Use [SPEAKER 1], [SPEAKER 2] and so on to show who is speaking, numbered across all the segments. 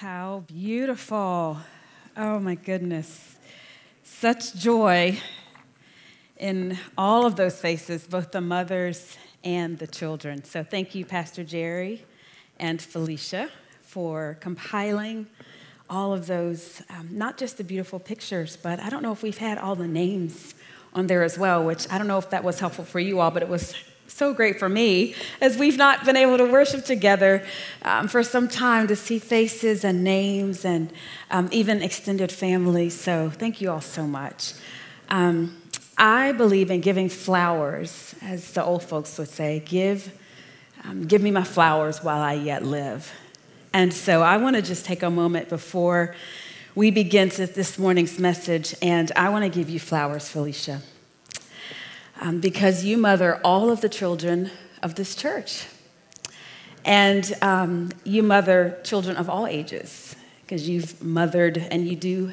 [SPEAKER 1] How beautiful. Oh my goodness. Such joy in all of those faces, both the mothers and the children. So thank you, Pastor Jerry and Felicia, for compiling all of those, um, not just the beautiful pictures, but I don't know if we've had all the names on there as well, which I don't know if that was helpful for you all, but it was so great for me as we've not been able to worship together um, for some time to see faces and names and um, even extended families. So thank you all so much. Um, I believe in giving flowers, as the old folks would say, give, um, give me my flowers while I yet live. And so I want to just take a moment before we begin this morning's message, and I want to give you flowers, Felicia um, because you mother all of the children of this church. And um, you mother children of all ages, because you've mothered and you do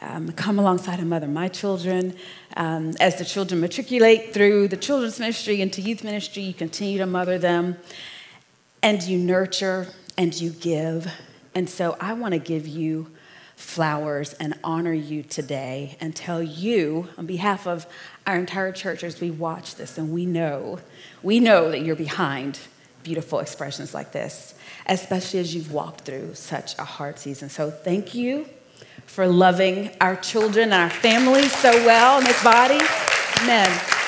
[SPEAKER 1] um, come alongside and mother my children. Um, as the children matriculate through the children's ministry into youth ministry, you continue to mother them and you nurture and you give. And so I want to give you flowers and honor you today and tell you, on behalf of our entire church, as we watch this and we know, we know that you're behind beautiful expressions like this, especially as you've walked through such a hard season. So thank you for loving our children and our families so well in this body. Amen.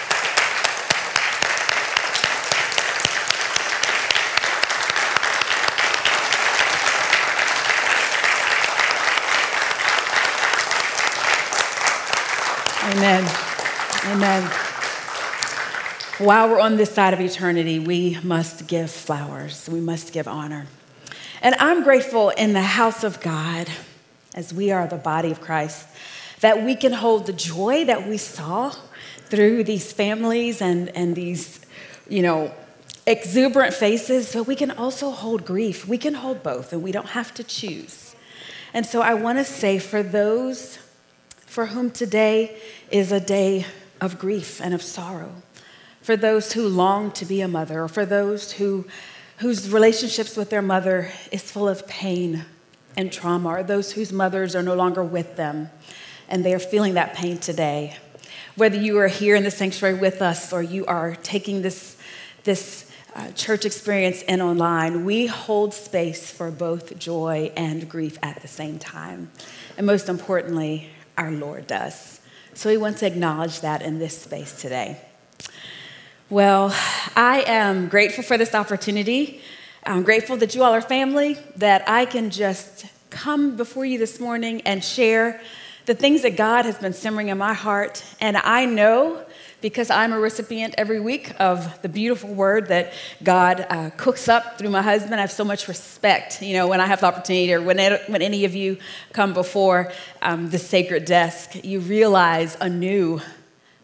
[SPEAKER 1] Amen. While we're on this side of eternity, we must give flowers, we must give honor. And I'm grateful in the house of God, as we are the body of Christ, that we can hold the joy that we saw through these families and, and these, you know, exuberant faces, but we can also hold grief. We can hold both, and we don't have to choose. And so I want to say for those for whom today is a day of grief and of sorrow, for those who long to be a mother, or for those who, whose relationships with their mother is full of pain and trauma, or those whose mothers are no longer with them and they are feeling that pain today. Whether you are here in the sanctuary with us or you are taking this, this uh, church experience in online, we hold space for both joy and grief at the same time. And most importantly, our Lord does. So we want to acknowledge that in this space today. Well, I am grateful for this opportunity. I'm grateful that you all are family, that I can just come before you this morning and share the things that God has been simmering in my heart. And I know because I'm a recipient every week of the beautiful word that God uh, cooks up through my husband. I have so much respect, you know, when I have the opportunity or when, when any of you come before um, the sacred desk, you realize anew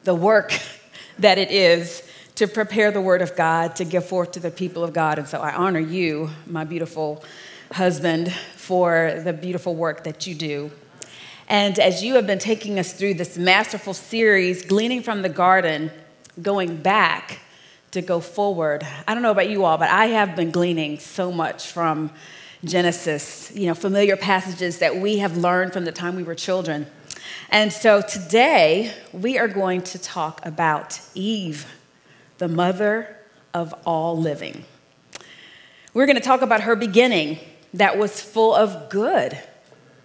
[SPEAKER 1] the work that it is to prepare the word of God to give forth to the people of God. And so I honor you, my beautiful husband, for the beautiful work that you do. And as you have been taking us through this masterful series, Gleaning from the Garden, going back to go forward, I don't know about you all, but I have been gleaning so much from Genesis, you know, familiar passages that we have learned from the time we were children. And so today, we are going to talk about Eve, the mother of all living. We're going to talk about her beginning that was full of good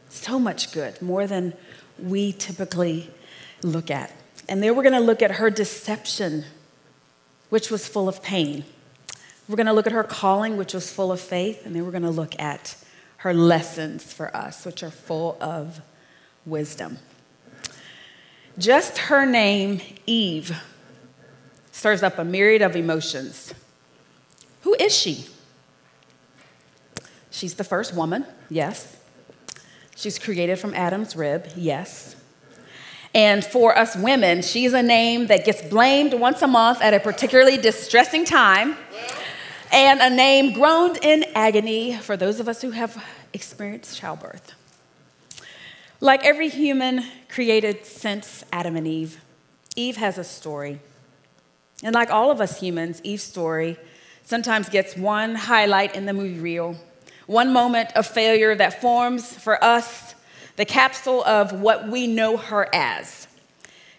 [SPEAKER 1] so much good, more than we typically look at. And then we're going to look at her deception, which was full of pain. We're going to look at her calling, which was full of faith. And then we're going to look at her lessons for us, which are full of wisdom. Just her name, Eve, stirs up a myriad of emotions. Who is she? She's the first woman, yes. She's created from Adam's rib, yes. And for us women, she's a name that gets blamed once a month at a particularly distressing time, and a name groaned in agony for those of us who have experienced childbirth. Like every human created since Adam and Eve, Eve has a story. And like all of us humans, Eve's story sometimes gets one highlight in the movie reel one moment of failure that forms for us the capsule of what we know her as.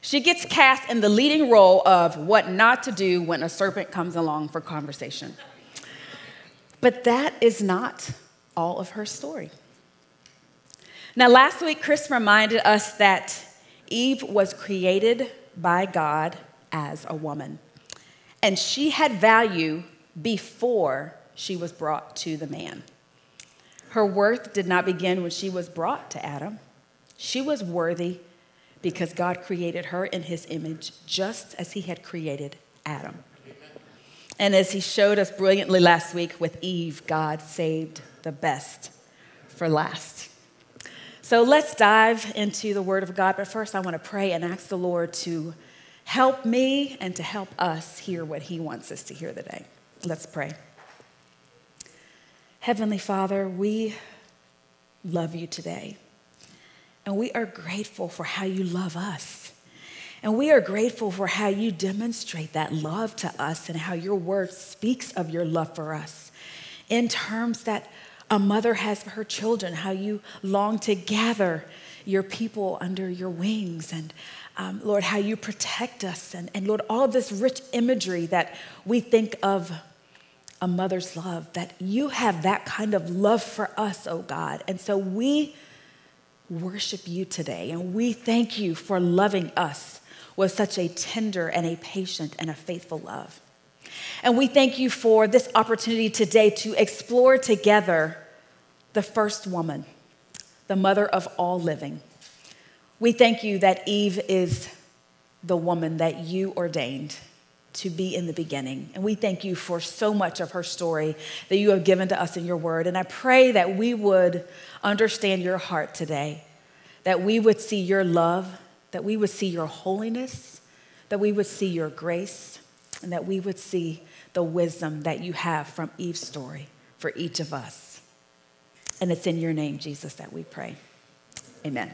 [SPEAKER 1] She gets cast in the leading role of what not to do when a serpent comes along for conversation. But that is not all of her story. Now, last week, Chris reminded us that Eve was created by God as a woman, and she had value before she was brought to the man. Her worth did not begin when she was brought to Adam. She was worthy because God created her in his image, just as he had created Adam. And as he showed us brilliantly last week with Eve, God saved the best for last. So let's dive into the Word of God. But first, I want to pray and ask the Lord to help me and to help us hear what He wants us to hear today. Let's pray. Heavenly Father, we love you today. And we are grateful for how you love us. And we are grateful for how you demonstrate that love to us and how your word speaks of your love for us in terms that a mother has for her children, how you long to gather your people under your wings, and um, Lord, how you protect us. And, and Lord, all of this rich imagery that we think of a mother's love, that you have that kind of love for us, oh God. And so we worship you today. And we thank you for loving us with such a tender and a patient and a faithful love. And we thank you for this opportunity today to explore together the first woman, the mother of all living. We thank you that Eve is the woman that you ordained to be in the beginning. And we thank you for so much of her story that you have given to us in your word. And I pray that we would understand your heart today, that we would see your love, that we would see your holiness, that we would see your grace, and that we would see the wisdom that you have from Eve's story for each of us. And it's in your name, Jesus, that we pray. Amen.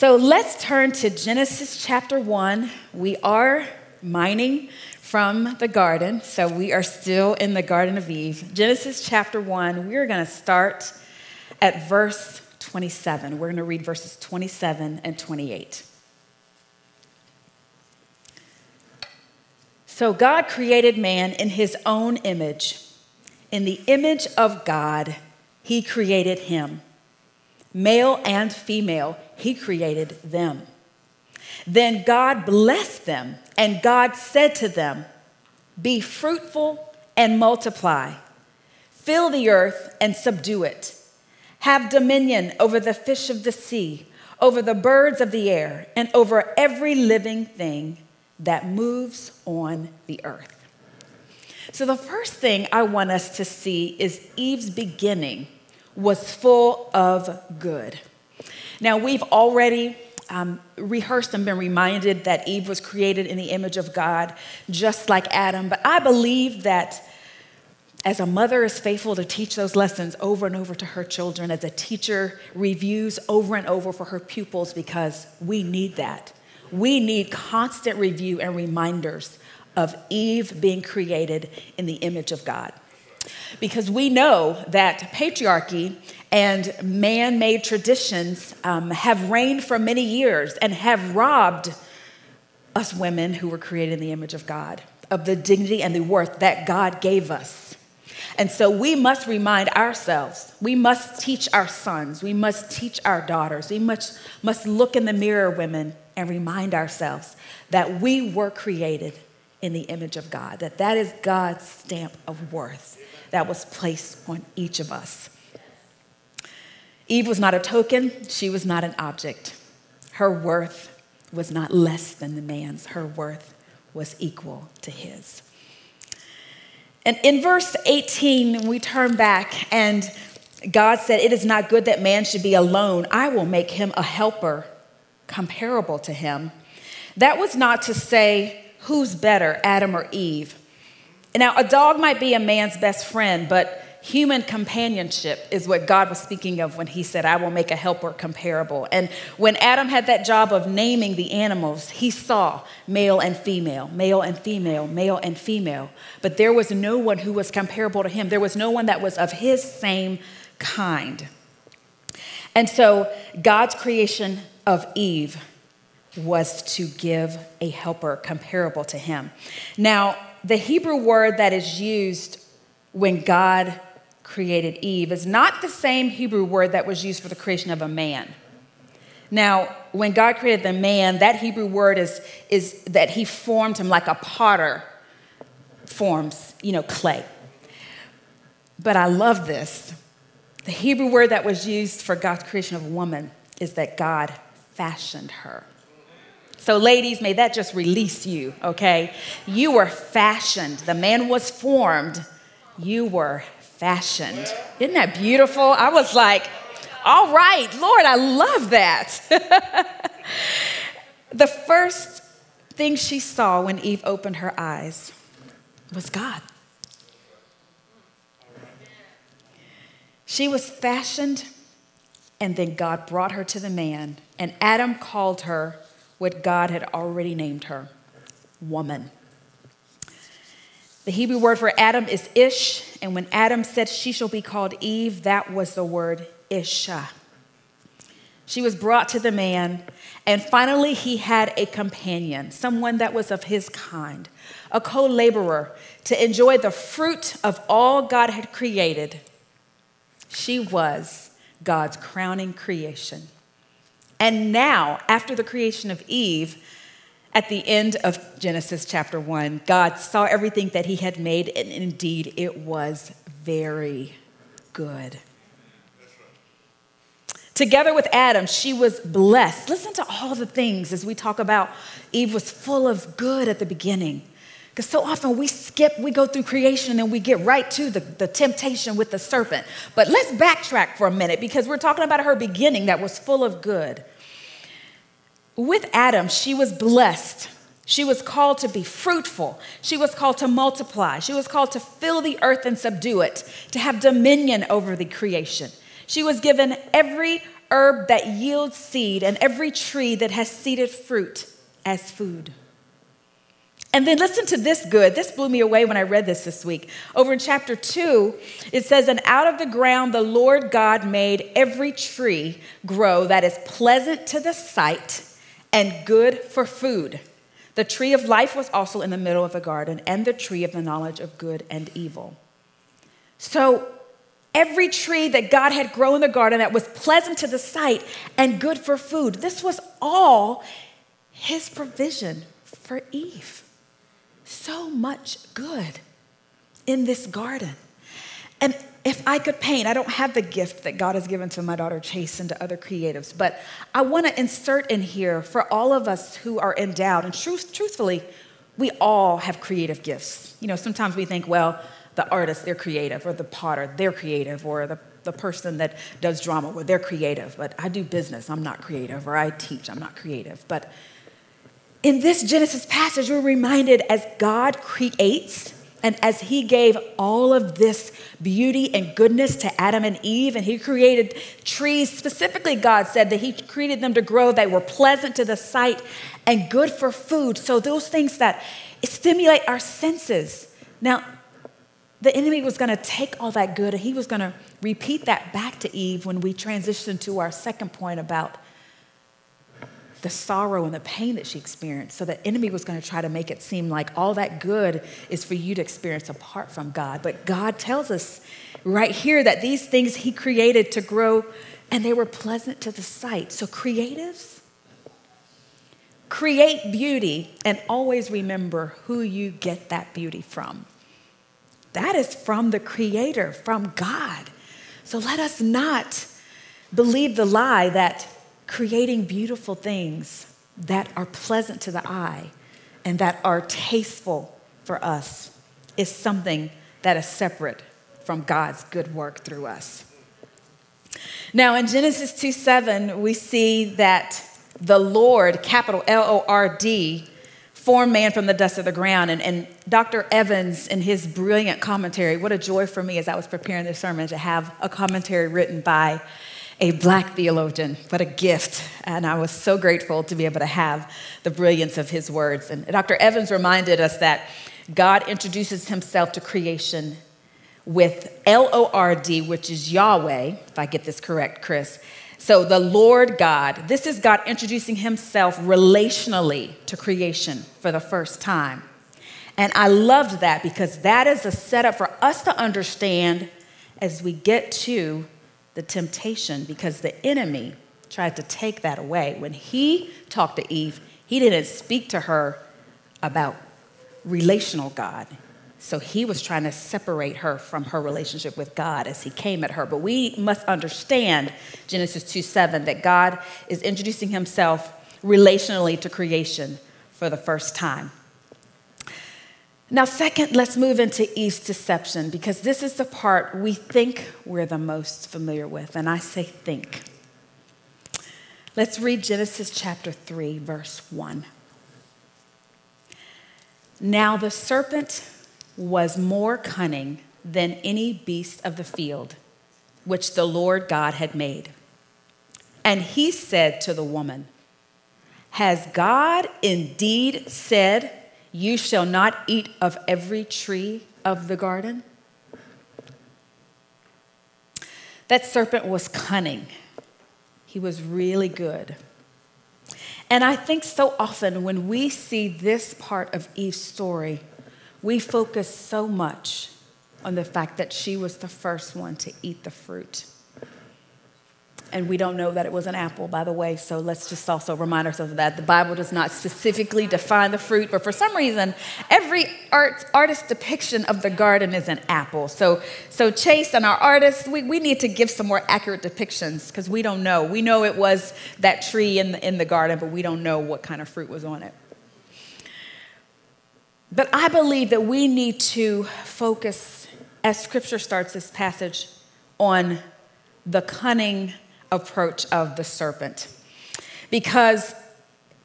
[SPEAKER 1] So let's turn to Genesis chapter 1. We are mining from the garden, so we are still in the Garden of Eden. Genesis chapter 1, we're going to start at verse 27. We're going to read verses 27 and 28. So God created man in his own image. In the image of God, he created him. Male and female, he created them. Then God blessed them, and God said to them, Be fruitful and multiply, fill the earth and subdue it, have dominion over the fish of the sea, over the birds of the air, and over every living thing that moves on the earth. So, the first thing I want us to see is Eve's beginning was full of good. Now, we've already um, rehearsed and been reminded that Eve was created in the image of God, just like Adam. But I believe that as a mother is faithful to teach those lessons over and over to her children, as a teacher reviews over and over for her pupils, because we need that. We need constant review and reminders of Eve being created in the image of God. Because we know that patriarchy and man made traditions um, have reigned for many years and have robbed us women who were created in the image of God of the dignity and the worth that God gave us. And so we must remind ourselves, we must teach our sons, we must teach our daughters, we must, must look in the mirror, women, and remind ourselves that we were created in the image of God, that that is God's stamp of worth that was placed on each of us. Eve was not a token, she was not an object. Her worth was not less than the man's, her worth was equal to his. And in verse 18, we turn back and God said, It is not good that man should be alone. I will make him a helper comparable to him. That was not to say who's better, Adam or Eve. Now, a dog might be a man's best friend, but human companionship is what God was speaking of when he said, I will make a helper comparable. And when Adam had that job of naming the animals, he saw male and female, male and female, male and female. But there was no one who was comparable to him. There was no one that was of his same kind. And so God's creation of Eve was to give a helper comparable to him. Now, the Hebrew word that is used when God created Eve is not the same Hebrew word that was used for the creation of a man. Now, when God created the man, that Hebrew word is, is that he formed him like a potter forms, you know, clay. But I love this. The Hebrew word that was used for God's creation of woman is that God fashioned her. So, ladies, may that just release you, okay? You were fashioned. The man was formed. You were fashioned. Isn't that beautiful? I was like, all right, Lord, I love that. the first thing she saw when Eve opened her eyes was God. She was fashioned, and then God brought her to the man, and Adam called her what God had already named her woman. The Hebrew word for Adam is ish, and when Adam said she shall be called Eve, that was the word isha. She was brought to the man, and finally he had a companion, someone that was of his kind, a co laborer, to enjoy the fruit of all God had created. She was God's crowning creation. And now, after the creation of Eve, at the end of Genesis chapter 1, God saw everything that he had made, and indeed it was very good. Together with Adam, she was blessed. Listen to all the things as we talk about Eve was full of good at the beginning. Because so often we skip, we go through creation and then we get right to the, the temptation with the serpent. But let's backtrack for a minute because we're talking about her beginning that was full of good. With Adam, she was blessed. She was called to be fruitful. She was called to multiply. She was called to fill the earth and subdue it, to have dominion over the creation. She was given every herb that yields seed and every tree that has seeded fruit as food. And then listen to this good. This blew me away when I read this this week. Over in chapter 2, it says, And out of the ground the Lord God made every tree grow that is pleasant to the sight and good for food. The tree of life was also in the middle of the garden, and the tree of the knowledge of good and evil. So, every tree that God had grown in the garden that was pleasant to the sight and good for food, this was all his provision for Eve. So much good in this garden. And if I could paint, I don't have the gift that God has given to my daughter Chase and to other creatives, but I want to insert in here for all of us who are endowed, and truth, truthfully, we all have creative gifts. You know, sometimes we think, well, the artist, they're creative, or the potter, they're creative, or the, the person that does drama, well, they're creative, but I do business, I'm not creative, or I teach, I'm not creative. But in this Genesis passage, we're reminded as God creates, and as he gave all of this beauty and goodness to Adam and Eve, and he created trees, specifically, God said that he created them to grow, they were pleasant to the sight and good for food. So, those things that stimulate our senses. Now, the enemy was going to take all that good and he was going to repeat that back to Eve when we transition to our second point about the sorrow and the pain that she experienced. So the enemy was going to try to make it seem like all that good is for you to experience apart from God. But God tells us right here that these things he created to grow and they were pleasant to the sight. So creatives, create beauty and always remember who you get that beauty from. That is from the Creator, from God. So let us not believe the lie that creating beautiful things that are pleasant to the eye and that are tasteful for us is something that is separate from God's good work through us. Now, in Genesis 2 7, we see that the Lord, capital L O R D, formed man from the dust of the ground. And, and Dr. Evans, in his brilliant commentary, what a joy for me as I was preparing this sermon to have a commentary written by a black theologian. What a gift. And I was so grateful to be able to have the brilliance of his words. And Dr. Evans reminded us that God introduces himself to creation with L O R D, which is Yahweh, if I get this correct, Chris. So the Lord God, this is God introducing himself relationally to creation for the first time. And I loved that because that is a setup for us to understand as we get to the temptation, because the enemy tried to take that away. When he talked to Eve, he didn't speak to her about relational God. So he was trying to separate her from her relationship with God as he came at her. But we must understand Genesis 2 7 that God is introducing himself relationally to creation for the first time. Now, second, let's move into Eve's deception because this is the part we think we're the most familiar with. And I say think. Let's read Genesis chapter 3, verse 1. Now the serpent was more cunning than any beast of the field which the Lord God had made. And he said to the woman, Has God indeed said, You shall not eat of every tree of the garden? That serpent was cunning. He was really good. And I think so often when we see this part of Eve's story, we focus so much on the fact that she was the first one to eat the fruit. And we don't know that it was an apple, by the way, so let's just also remind ourselves of that. The Bible does not specifically define the fruit, but for some reason, every art, artist's depiction of the garden is an apple. So, so Chase and our artists, we, we need to give some more accurate depictions because we don't know. We know it was that tree in the, in the garden, but we don't know what kind of fruit was on it. But I believe that we need to focus, as scripture starts this passage, on the cunning approach of the serpent. Because,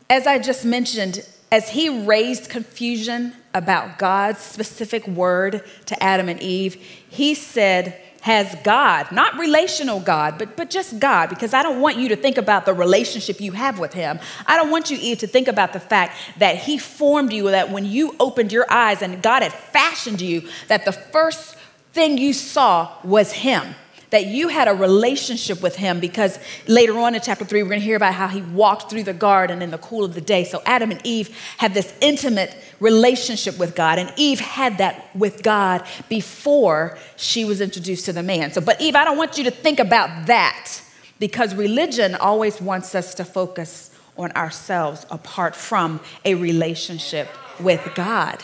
[SPEAKER 1] as I just mentioned, as he raised confusion about God's specific word to Adam and Eve, he said, has God, not relational God, but, but just God, because I don't want you to think about the relationship you have with Him. I don't want you, Eve, to think about the fact that He formed you, that when you opened your eyes and God had fashioned you, that the first thing you saw was Him that you had a relationship with him because later on in chapter three, we're going to hear about how he walked through the garden in the cool of the day. So Adam and Eve had this intimate relationship with God, and Eve had that with God before she was introduced to the man. So, but Eve, I don't want you to think about that because religion always wants us to focus on ourselves apart from a relationship with God.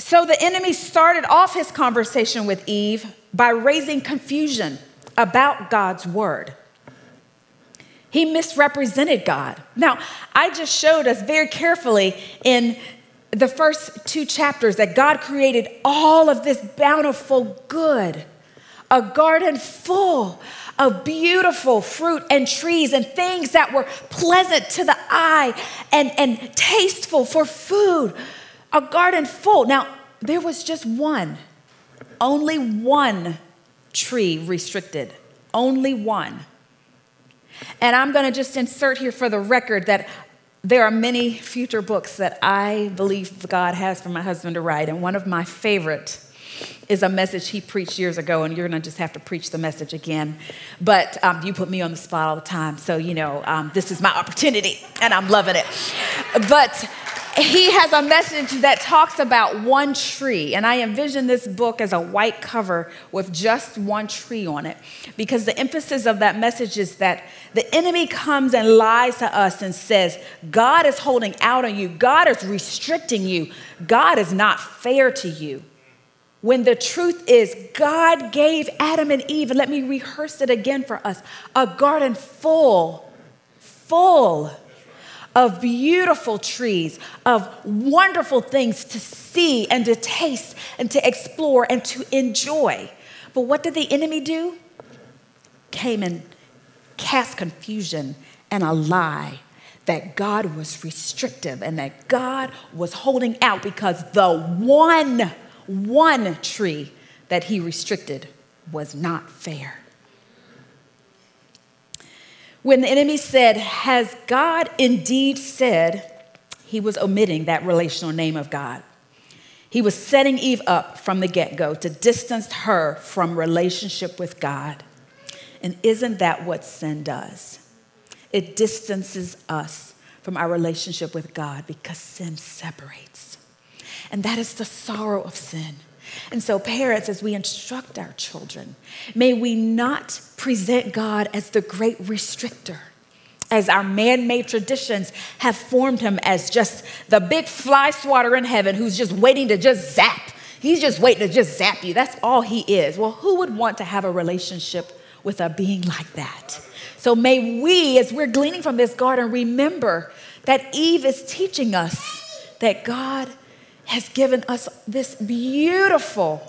[SPEAKER 1] So the enemy started off his conversation with Eve by raising confusion about God's word. He misrepresented God. Now, I just showed us very carefully in the first two chapters that God created all of this bountiful good, a garden full of beautiful fruit and trees and things that were pleasant to the eye and, and tasteful for food a garden full. Now, there was just one, only one tree restricted, only one. And I'm going to just insert here for the record that there are many future books that I believe God has for my husband to write, and one of my favorite is a message he preached years ago, and you're gonna just have to preach the message again. But um, you put me on the spot all the time, so you know um, this is my opportunity, and I'm loving it. But he has a message that talks about one tree. And I envision this book as a white cover with just one tree on it because the emphasis of that message is that the enemy comes and lies to us and says, God is holding out on you, God is restricting you, God is not fair to you. When the truth is, God gave Adam and Eve, and let me rehearse it again for us a garden full, full of beautiful trees, of wonderful things to see and to taste and to explore and to enjoy. But what did the enemy do? Came and cast confusion and a lie that God was restrictive and that God was holding out because the one, one tree that he restricted was not fair. When the enemy said, Has God indeed said, he was omitting that relational name of God. He was setting Eve up from the get go to distance her from relationship with God. And isn't that what sin does? It distances us from our relationship with God because sin separates. And that is the sorrow of sin. And so, parents, as we instruct our children, may we not present God as the great restrictor, as our man made traditions have formed him as just the big fly swatter in heaven who's just waiting to just zap. He's just waiting to just zap you. That's all he is. Well, who would want to have a relationship with a being like that? So may we, as we're gleaning from this garden, remember that Eve is teaching us that God has given us this beautiful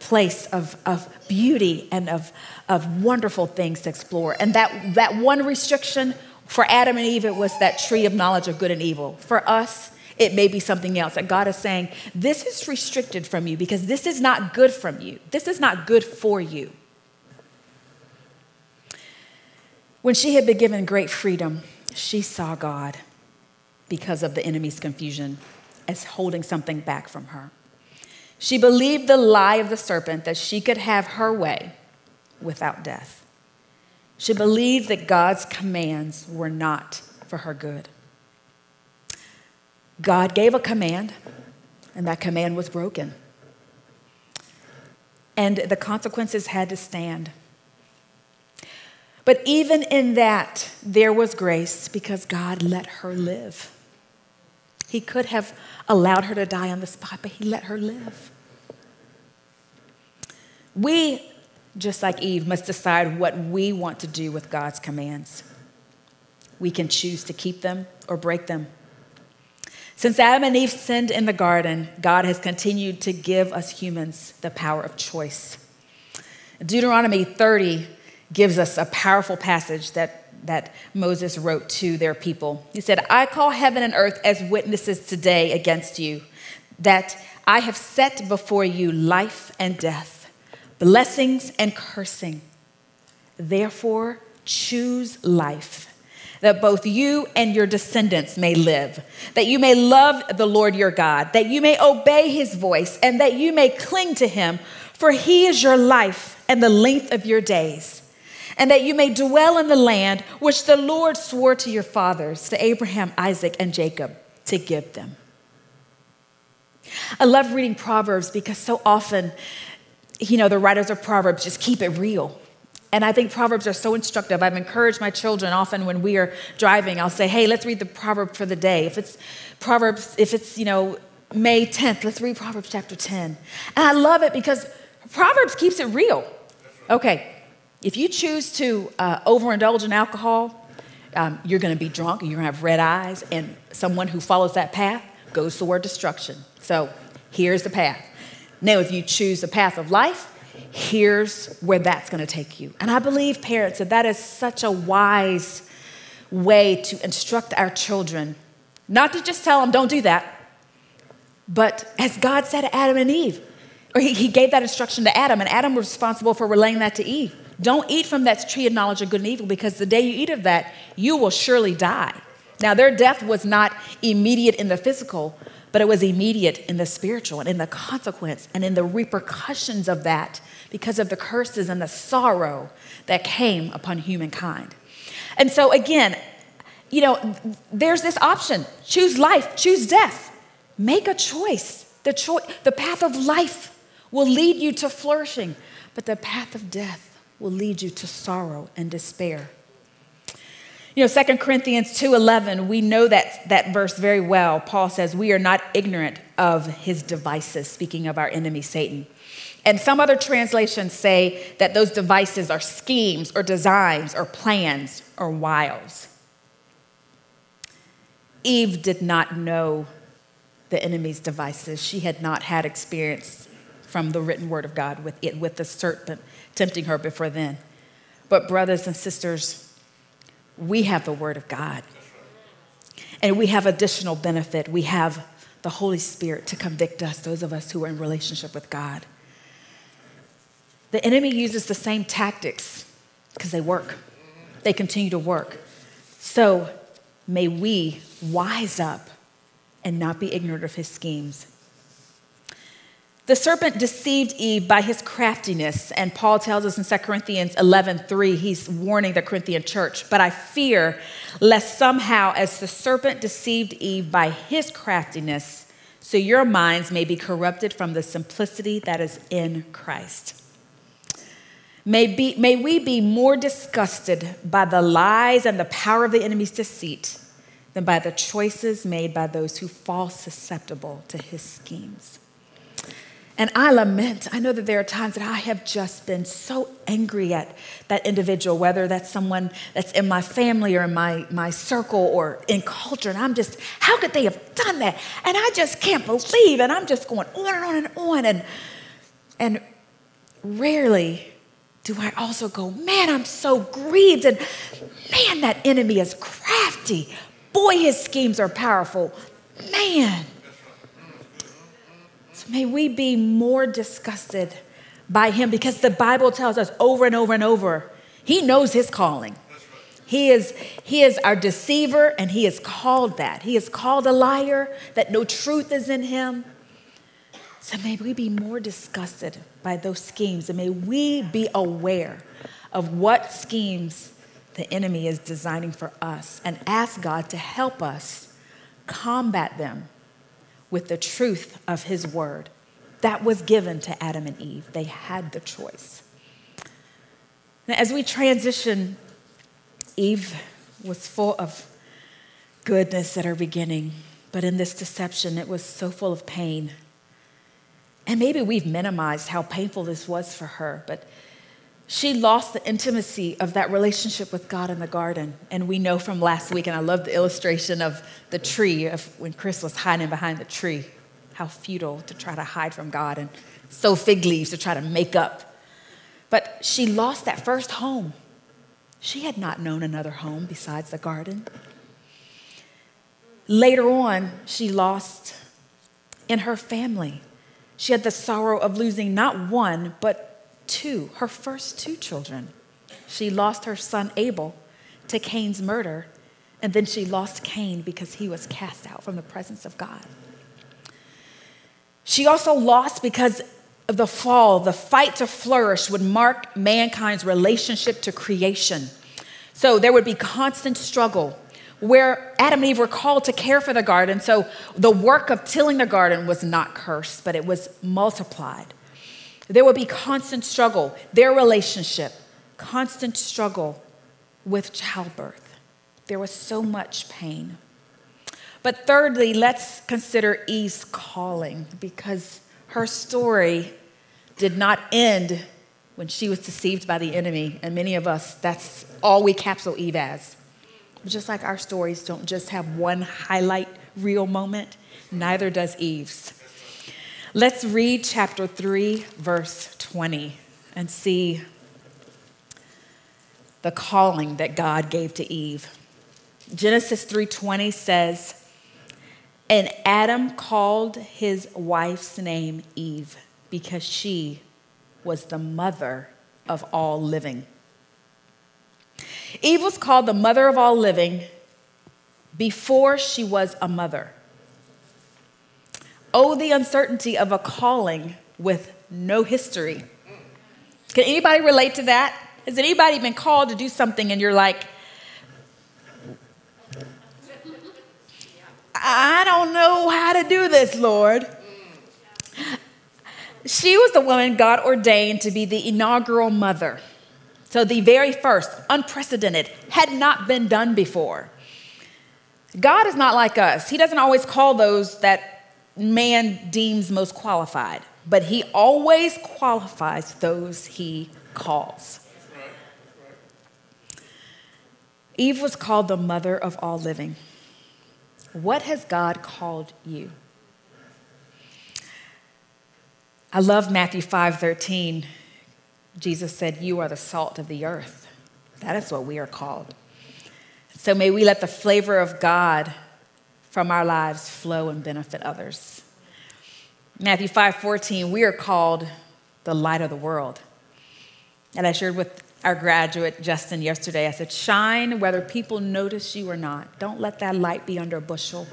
[SPEAKER 1] place of, of beauty and of, of wonderful things to explore. And that, that one restriction for Adam and Eve, it was that tree of knowledge of good and evil. For us, it may be something else that God is saying, this is restricted from you because this is not good from you. This is not good for you. When she had been given great freedom, she saw God because of the enemy's confusion as holding something back from her. She believed the lie of the serpent that she could have her way without death. She believed that God's commands were not for her good. God gave a command, and that command was broken. And the consequences had to stand. But even in that, there was grace because God let her live. He could have allowed her to die on the spot, but he let her live. We, just like Eve, must decide what we want to do with God's commands. We can choose to keep them or break them. Since Adam and Eve sinned in the garden, God has continued to give us humans the power of choice. Deuteronomy 30 gives us a powerful passage that that Moses wrote to their people. He said, I call heaven and earth as witnesses today against you, that I have set before you life and death, blessings and cursing. Therefore, choose life, that both you and your descendants may live, that you may love the Lord your God, that you may obey his voice, and that you may cling to him, for he is your life and the length of your days and that you may dwell in the land which the Lord swore to your fathers, to Abraham, Isaac, and Jacob, to give them. I love reading Proverbs because so often, you know, the writers of Proverbs just keep it real. And I think Proverbs are so instructive. I've encouraged my children often when we are driving, I'll say, hey, let's read the proverb for the day. If it's Proverbs, if it's, you know, May 10th, let's read Proverbs chapter 10. And I love it because Proverbs keeps it real. Okay, if you choose to uh, overindulge in alcohol, um, you're going to be drunk and you're going to have red eyes, and someone who follows that path goes toward destruction. So here's the path. Now, if you choose the path of life, here's where that's going to take you. And I believe, parents, that that is such a wise way to instruct our children, not to just tell them, don't do that, but as God said to Adam and Eve, or he, he gave that instruction to Adam, and Adam was responsible for relaying that to Eve. Don't eat from that tree of knowledge of good and evil because the day you eat of that, you will surely die. Now, their death was not immediate in the physical, but it was immediate in the spiritual and in the consequence and in the repercussions of that because of the curses and the sorrow that came upon humankind. And so, again, you know, there's this option choose life, choose death. Make a choice. The, cho- the path of life will lead you to flourishing, but the path of death will lead you to sorrow and despair. You know, 2 Corinthians 2:11, we know that, that verse very well. Paul says, "We are not ignorant of his devices," speaking of our enemy Satan. And some other translations say that those devices are schemes or designs or plans or wiles. Eve did not know the enemy's devices. She had not had experience from the written word of God with it, with the serpent tempting her before then. But, brothers and sisters, we have the Word of God. And we have additional benefit. We have the Holy Spirit to convict us, those of us who are in relationship with God. The enemy uses the same tactics because they work, they continue to work. So may we wise up and not be ignorant of his schemes. The serpent deceived Eve by his craftiness, and Paul tells us in 2 Corinthians 11:3, he's warning the Corinthian church, but I fear lest somehow as the serpent deceived Eve by his craftiness, so your minds may be corrupted from the simplicity that is in Christ. May, be, may we be more disgusted by the lies and the power of the enemy's deceit than by the choices made by those who fall susceptible to his schemes. And I lament, I know that there are times that I have just been so angry at that individual, whether that's someone that's in my family or in my, my circle or in culture. And I'm just, how could they have done that? And I just can't believe. And I'm just going on and on and on. And, and rarely do I also go, man, I'm so grieved. And man, that enemy is crafty. Boy, his schemes are powerful. Man. May we be more disgusted by him because the Bible tells us over and over and over he knows his calling. He is, he is our deceiver, and he is called that. He is called a liar, that no truth is in him. So may we be more disgusted by those schemes, and may we be aware of what schemes the enemy is designing for us and ask God to help us combat them with the truth of his word. That was given to Adam and Eve. They had the choice. Now, as we transition, Eve was full of goodness at her beginning, but in this deception, it was so full of pain. And maybe we've minimized how painful this was for her, but she lost the intimacy of that relationship with God in the garden. And we know from last week, and I love the illustration of the tree, of when Chris was hiding behind the tree, how futile to try to hide from God and sew fig leaves to try to make up. But she lost that first home. She had not known another home besides the garden. Later on, she lost in her family. She had the sorrow of losing not one, but two, her first two children. She lost her son Abel to Cain's murder, and then she lost Cain because he was cast out from the presence of God. She also lost because of the fall. The fight to flourish would mark mankind's relationship to creation. So there would be constant struggle where Adam and Eve were called to care for the garden. So the work of tilling the garden was not cursed, but it was multiplied. There will be constant struggle, their relationship, constant struggle with childbirth. There was so much pain. But thirdly, let's consider Eve's calling because her story did not end when she was deceived by the enemy. And many of us, that's all we capsule Eve as. Just like our stories don't just have one highlight reel moment, neither does Eve's. Let's read chapter 3, verse 20, and see the calling that God gave to Eve. Genesis 3:20 says, "And Adam called his wife's name Eve because she was the mother of all living." Eve was called the mother of all living before she was a mother. Oh, the uncertainty of a calling with no history. Can anybody relate to that? Has anybody been called to do something and you're like, I don't know how to do this, Lord? She was the woman God ordained to be the inaugural mother. So, the very first, unprecedented, had not been done before. God is not like us. He doesn't always call those that man deems most qualified, but he always qualifies those he calls. Eve was called the mother of all living. What has God called you? I love Matthew 5:13. Jesus said, "You are the salt of the earth." That is what we are called. So may we let the flavor of God from our lives flow and benefit others. Matthew 5 14, we are called the light of the world. And I shared with our graduate, Justin, yesterday, I said, shine whether people notice you or not. Don't let that light be under a bushel.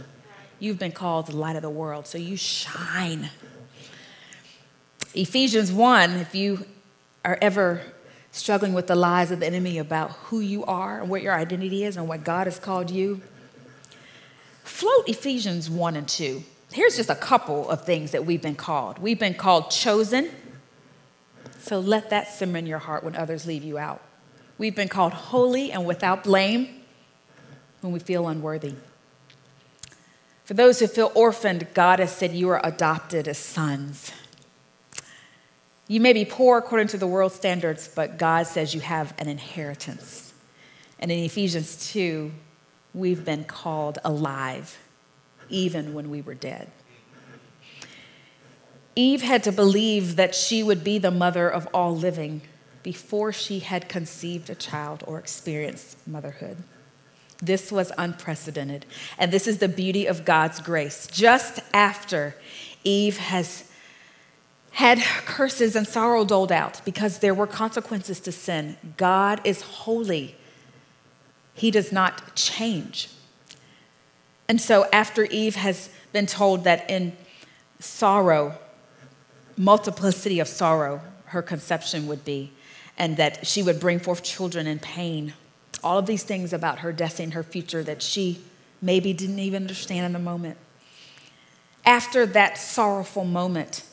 [SPEAKER 1] You've been called the light of the world, so you shine. Ephesians 1, if you are ever struggling with the lies of the enemy about who you are and what your identity is and what God has called you, float Ephesians 1 and 2. Here's just a couple of things that we've been called. We've been called chosen. So let that simmer in your heart when others leave you out. We've been called holy and without blame when we feel unworthy. For those who feel orphaned, God has said you are adopted as sons. You may be poor according to the world's standards, but God says you have an inheritance. And in Ephesians 2, we've been called alive, even when we were dead. Eve had to believe that she would be the mother of all living before she had conceived a child or experienced motherhood. This was unprecedented. And this is the beauty of God's grace. Just after Eve has had curses and sorrow doled out because there were consequences to sin. God is holy, He does not change. And so, after Eve has been told that in sorrow, multiplicity of sorrow, her conception would be, and that she would bring forth children in pain, all of these things about her destiny, her future that she maybe didn't even understand in the moment. After that sorrowful moment,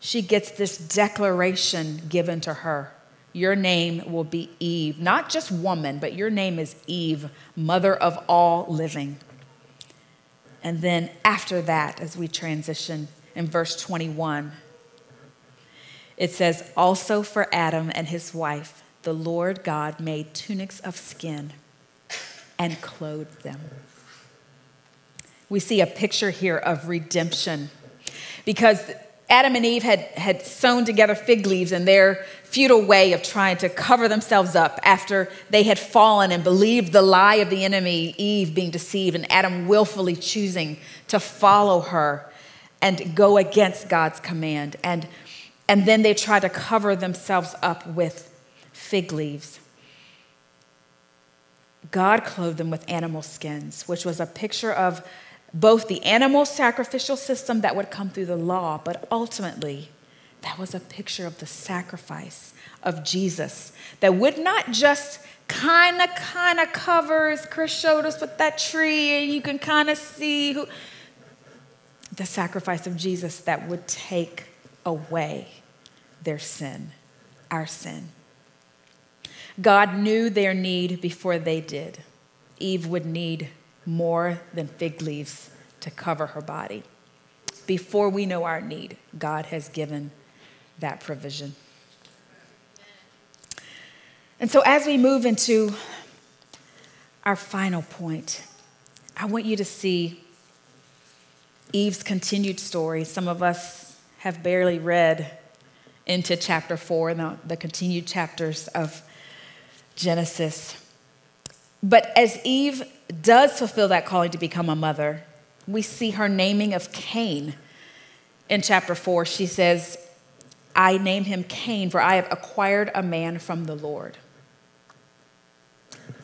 [SPEAKER 1] she gets this declaration given to her. Your name will be Eve, not just woman, but your name is Eve, mother of all living. And then after that, as we transition in verse 21, it says, Also for Adam and his wife, the Lord God made tunics of skin and clothed them. We see a picture here of redemption because Adam and Eve had, had sewn together fig leaves in their futile way of trying to cover themselves up after they had fallen and believed the lie of the enemy, Eve being deceived, and Adam willfully choosing to follow her and go against God's command. And, and then they try to cover themselves up with fig leaves. God clothed them with animal skins, which was a picture of both the animal sacrificial system that would come through the law, but ultimately, that was a picture of the sacrifice of Jesus that would not just kind of, kind of covers. Chris showed us with that tree, and you can kind of see who. The sacrifice of Jesus that would take away their sin, our sin. God knew their need before they did. Eve would need more than fig leaves to cover her body. Before we know our need, God has given that provision. And so, as we move into our final point, I want you to see Eve's continued story. Some of us have barely read into chapter four, the, the continued chapters of Genesis. But as Eve does fulfill that calling to become a mother, we see her naming of Cain in chapter 4. She says, I name him Cain, for I have acquired a man from the Lord.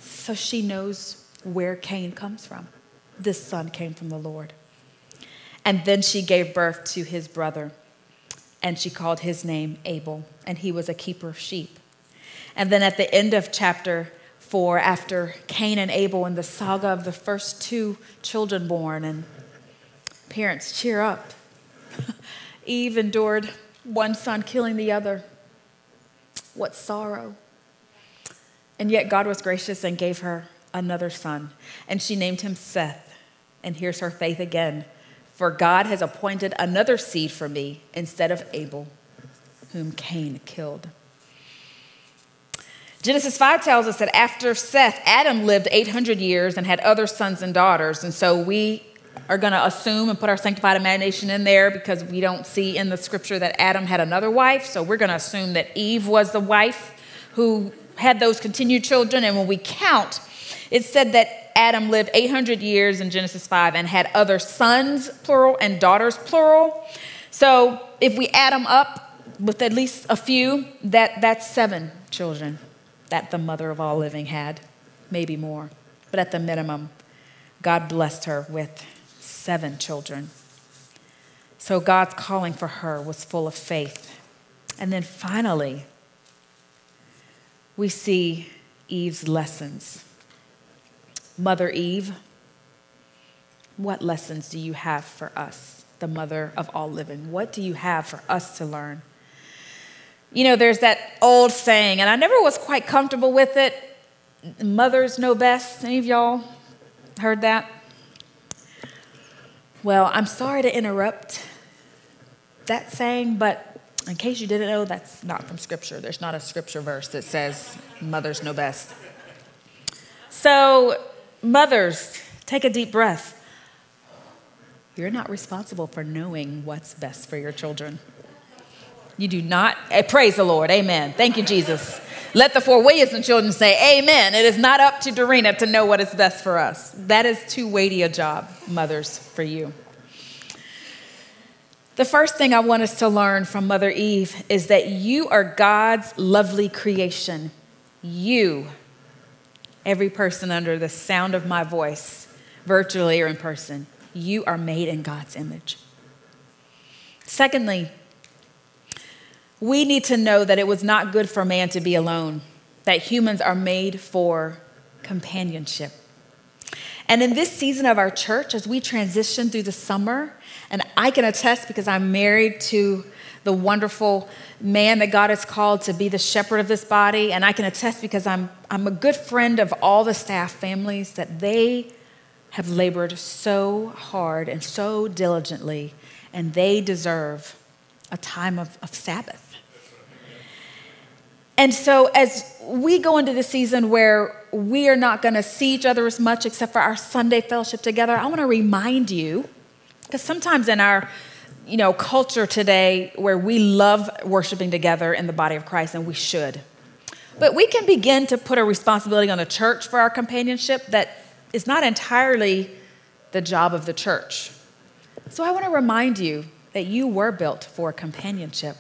[SPEAKER 1] So she knows where Cain comes from. This son came from the Lord. And then she gave birth to his brother, and she called his name Abel, and he was a keeper of sheep. And then at the end of chapter 4, after Cain and Abel and the saga of the first two children born. And parents, cheer up. Eve endured one son killing the other. What sorrow. And yet God was gracious and gave her another son. And she named him Seth. And here's her faith again. For God has appointed another seed for me instead of Abel, whom Cain killed. Genesis 5 tells us that after Seth, Adam lived 800 years and had other sons and daughters. And so we are going to assume and put our sanctified imagination in there because we don't see in the scripture that Adam had another wife. So we're going to assume that Eve was the wife who had those continued children. And when we count, it said that
[SPEAKER 2] Adam lived 800 years in Genesis 5 and had other sons, plural, and daughters, plural. So if we add them up with at least a few, that, that's seven children that the mother of all living had, maybe more. But at the minimum, God blessed her with seven children. So God's calling for her was full of faith. And then finally, we see Eve's lessons. Mother Eve, what lessons do you have for us, the mother of all living? What do you have for us to learn? You know, there's that old saying, and I never was quite comfortable with it mothers know best. Any of y'all heard that? Well, I'm sorry to interrupt that saying, but in case you didn't know, that's not from Scripture. There's not a Scripture verse that says mothers know best. So, mothers, take a deep breath. You're not responsible for knowing what's best for your children. You do not. Eh, praise the Lord. Amen. Thank you, Jesus. Let the four Williamson children say, Amen. It is not up to Dorena to know what is best for us. That is too weighty a job, mothers, for you. The first thing I want us to learn from Mother Eve is that you are God's lovely creation. You, every person under the sound of my voice, virtually or in person, you are made in God's image. Secondly, we need to know that it was not good for man to be alone, that humans are made for companionship. And in this season of our church, as we transition through the summer, and I can attest because I'm married to the wonderful man that God has called to be the shepherd of this body, and I can attest because I'm, I'm a good friend of all the staff families that they have labored so hard and so diligently, and they deserve a time of, of Sabbath. And so, as we go into the season where we are not going to see each other as much except for our Sunday fellowship together, I want to remind you, because sometimes in our you know, culture today where we love worshiping together in the body of Christ, and we should. But we can begin to put a responsibility on the church for our companionship that is not entirely the job of the church. So I want to remind you that you were built for companionship.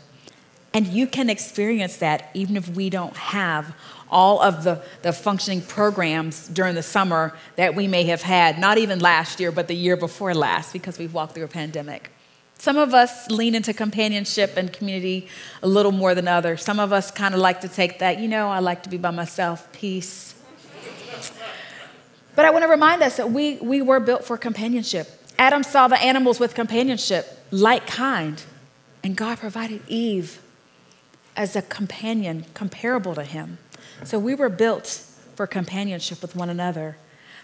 [SPEAKER 2] And you can experience that even if we don't have all of the, the functioning programs during the summer that we may have had, not even last year, but the year before last, because we've walked through a pandemic. Some of us lean into companionship and community a little more than others. Some of us kind of like to take that, you know, I like to be by myself, peace. But I want to remind us that we, we were built for companionship. Adam saw the animals with companionship, like kind, and God provided Eve as a companion comparable to him. So we were built for companionship with one another,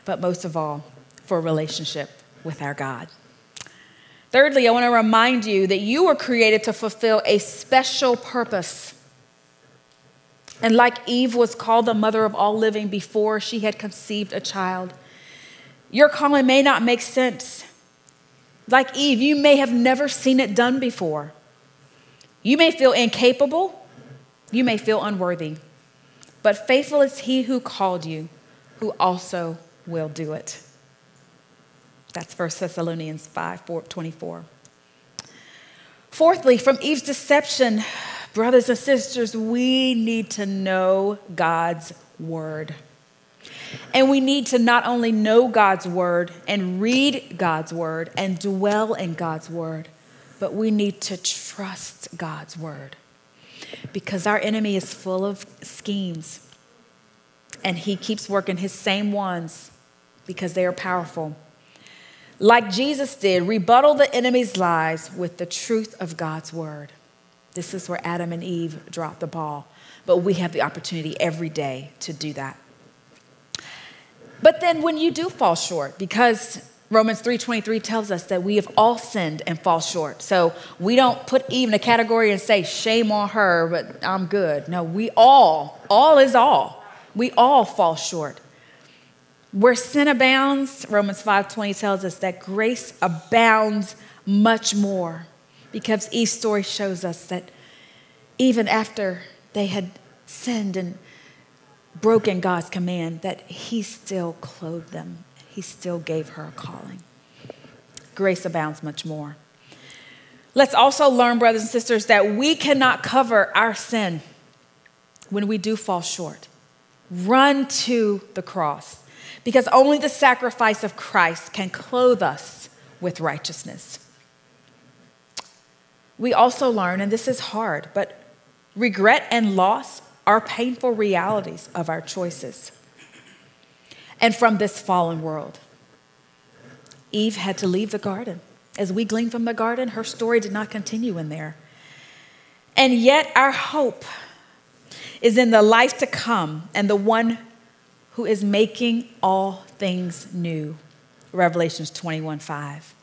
[SPEAKER 2] but most of all, for relationship with our God. Thirdly, I want to remind you that you were created to fulfill a special purpose. And like Eve was called the mother of all living before she had conceived a child, your calling may not make sense. Like Eve, you may have never seen it done before. You may feel incapable you may feel unworthy, but faithful is he who called you, who also will do it. That's 1 Thessalonians 5 4, 24. Fourthly, from Eve's deception, brothers and sisters, we need to know God's word. And we need to not only know God's word and read God's word and dwell in God's word, but we need to trust God's word because our enemy is full of schemes. And he keeps working his same ones because they are powerful. Like Jesus did, rebuttal the enemy's lies with the truth of God's word. This is where Adam and Eve dropped the ball. But we have the opportunity every day to do that. But then when you do fall short, because Romans 3:23 tells us that we have all sinned and fall short. So we don't put even a category and say shame on her, but I'm good. No, we all, all is all. We all fall short. Where sin abounds, Romans 5:20 tells us that grace abounds much more. Because Eve's story shows us that even after they had sinned and broken God's command, that He still clothed them. He still gave her a calling. Grace abounds much more. Let's also learn, brothers and sisters, that we cannot cover our sin when we do fall short. Run to the cross because only the sacrifice of Christ can clothe us with righteousness. We also learn, and this is hard, but regret and loss are painful realities of our choices and from this fallen world. Eve had to leave the garden. As we glean from the garden, her story did not continue in there. And yet, our hope is in the life to come and the one who is making all things new. Revelations 21 5.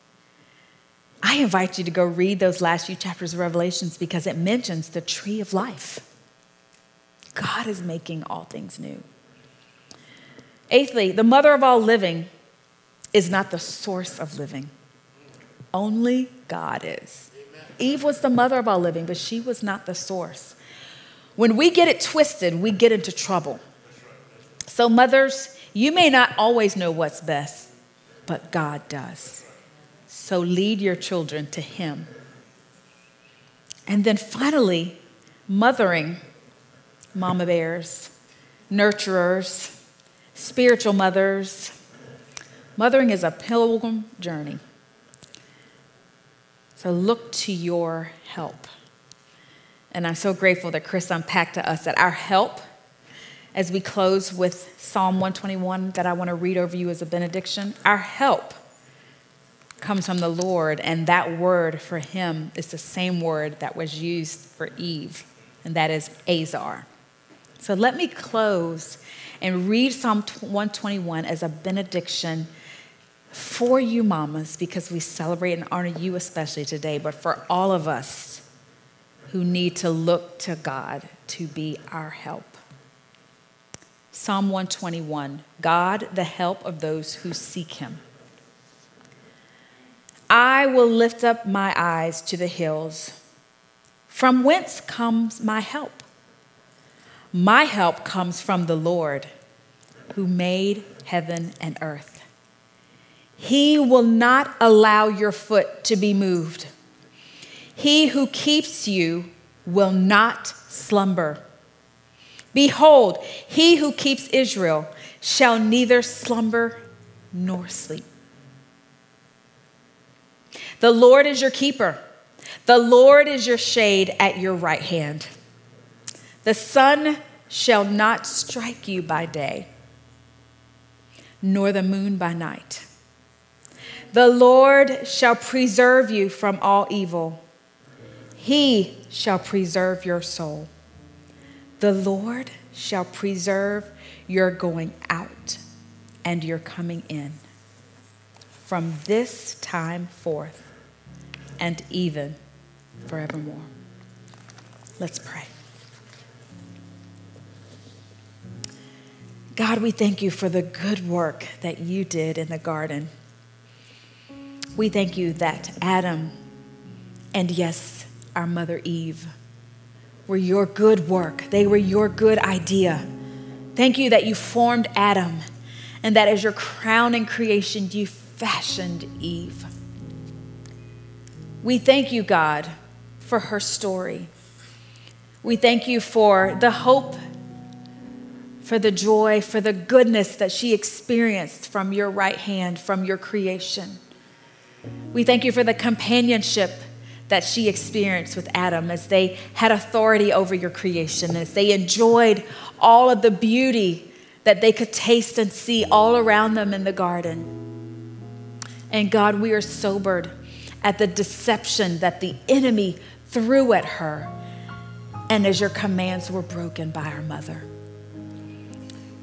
[SPEAKER 2] I invite you to go read those last few chapters of Revelations because it mentions the tree of life. God is making all things new. Eighthly, the mother of all living is not the source of living, only God is. Eve was the mother of all living, but she was not the source. When we get it twisted, we get into trouble. So, mothers, you may not always know what's best, but God does. So, lead your children to Him. And then finally, mothering mama bears, nurturers, spiritual mothers. Mothering is a pilgrim journey. So, look to your help. And I'm so grateful that Chris unpacked to us that our help, as we close with Psalm 121, that I want to read over you as a benediction, our help comes from the Lord, and that word for him is the same word that was used for Eve, and that is ezer. So let me close and read Psalm 121 as a benediction for you, mamas, because we celebrate and honor you especially today, but for all of us who need to look to God to be our help. Psalm 121 God, the help of those who seek him. I will lift up my eyes to the hills. From whence comes my help? My help comes from the Lord who made heaven and earth. He will not allow your foot to be moved. He who keeps you will not slumber. Behold, he who keeps Israel shall neither slumber nor sleep. The Lord is your keeper. The Lord is your shade at your right hand. The sun shall not strike you by day, nor the moon by night. The Lord shall preserve you from all evil. He shall preserve your soul. The Lord shall preserve your going out and your coming in from this time forth and even forevermore. Let's pray. God, we thank you for the good work that you did in the garden. We thank you that Adam, and yes, our mother Eve were your good work, they were your good idea. Thank you that you formed Adam and that as your crowning creation, you fashioned Eve. We thank you, God, for her story. We thank you for the hope, for the joy, for the goodness that she experienced from your right hand, from your creation. We thank you for the companionship that she experienced with Adam as they had authority over your creation, as they enjoyed all of the beauty that they could taste and see all around them in the garden. And God, we are sobered at the deception that the enemy threw at her, and as your commands were broken by our mother.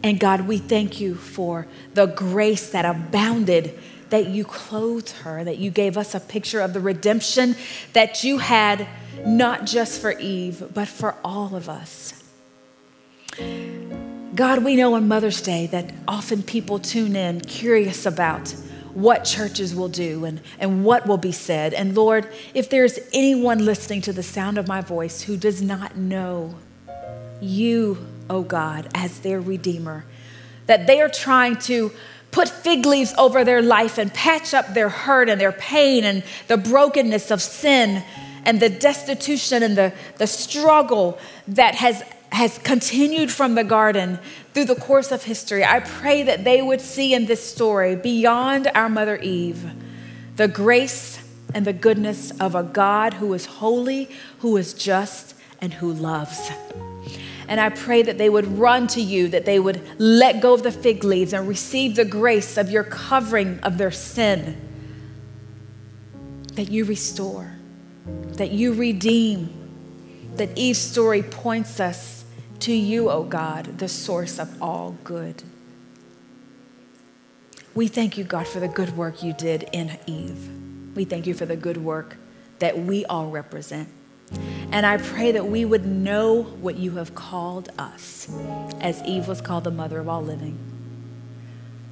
[SPEAKER 2] And God, we thank you for the grace that abounded that you clothed her, that you gave us a picture of the redemption that you had not just for Eve, but for all of us. God, we know on Mother's Day that often people tune in curious about what churches will do and, and what will be said. And Lord, if there's anyone listening to the sound of my voice who does not know you
[SPEAKER 1] oh God, as their Redeemer. That they are trying to put fig leaves over their life and patch up their hurt and their pain and the brokenness of sin and the destitution and the, the struggle that has, has continued from the garden through the course of history. I pray that they would see in this story, beyond our mother Eve, the grace and the goodness of a God who is holy, who is just, and who loves. And I pray that they would run to you, that they would let go of the fig leaves and receive the grace of your covering of their sin, that you restore, that you redeem, that Eve's story points us to you, O oh God, the source of all good. We thank you, God, for the good work you did in Eve. We thank you for the good work that we all represent. And I pray that we would know what you have called us, as Eve was called the mother of all living.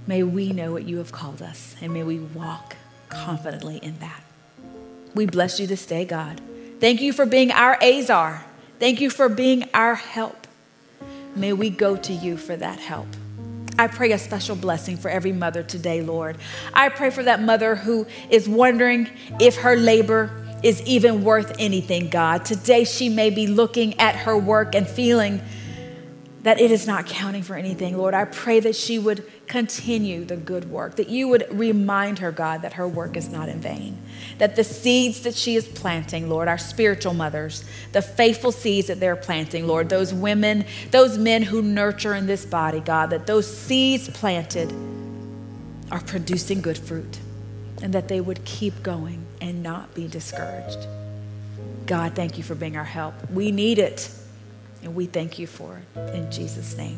[SPEAKER 1] May we know what you have called us, and may we walk confidently in that. We bless you this day, God. Thank you for being our ezer. Thank you for being our help. May we go to you for that help. I pray a special blessing for every mother today, Lord. I pray for that mother who is wondering if her labor is even worth anything, God. Today she may be looking at her work and feeling that it is not counting for anything, Lord. I pray that she would continue the good work, that you would remind her, God, that her work is not in vain, that the seeds that she is planting, Lord, our spiritual mothers, the faithful seeds that they're planting, Lord, those women, those men who nurture in this body, God, that those seeds planted are producing good fruit and that they would keep going and not be discouraged. God, thank you for being our help. We need it. And we thank you for it. In Jesus' name.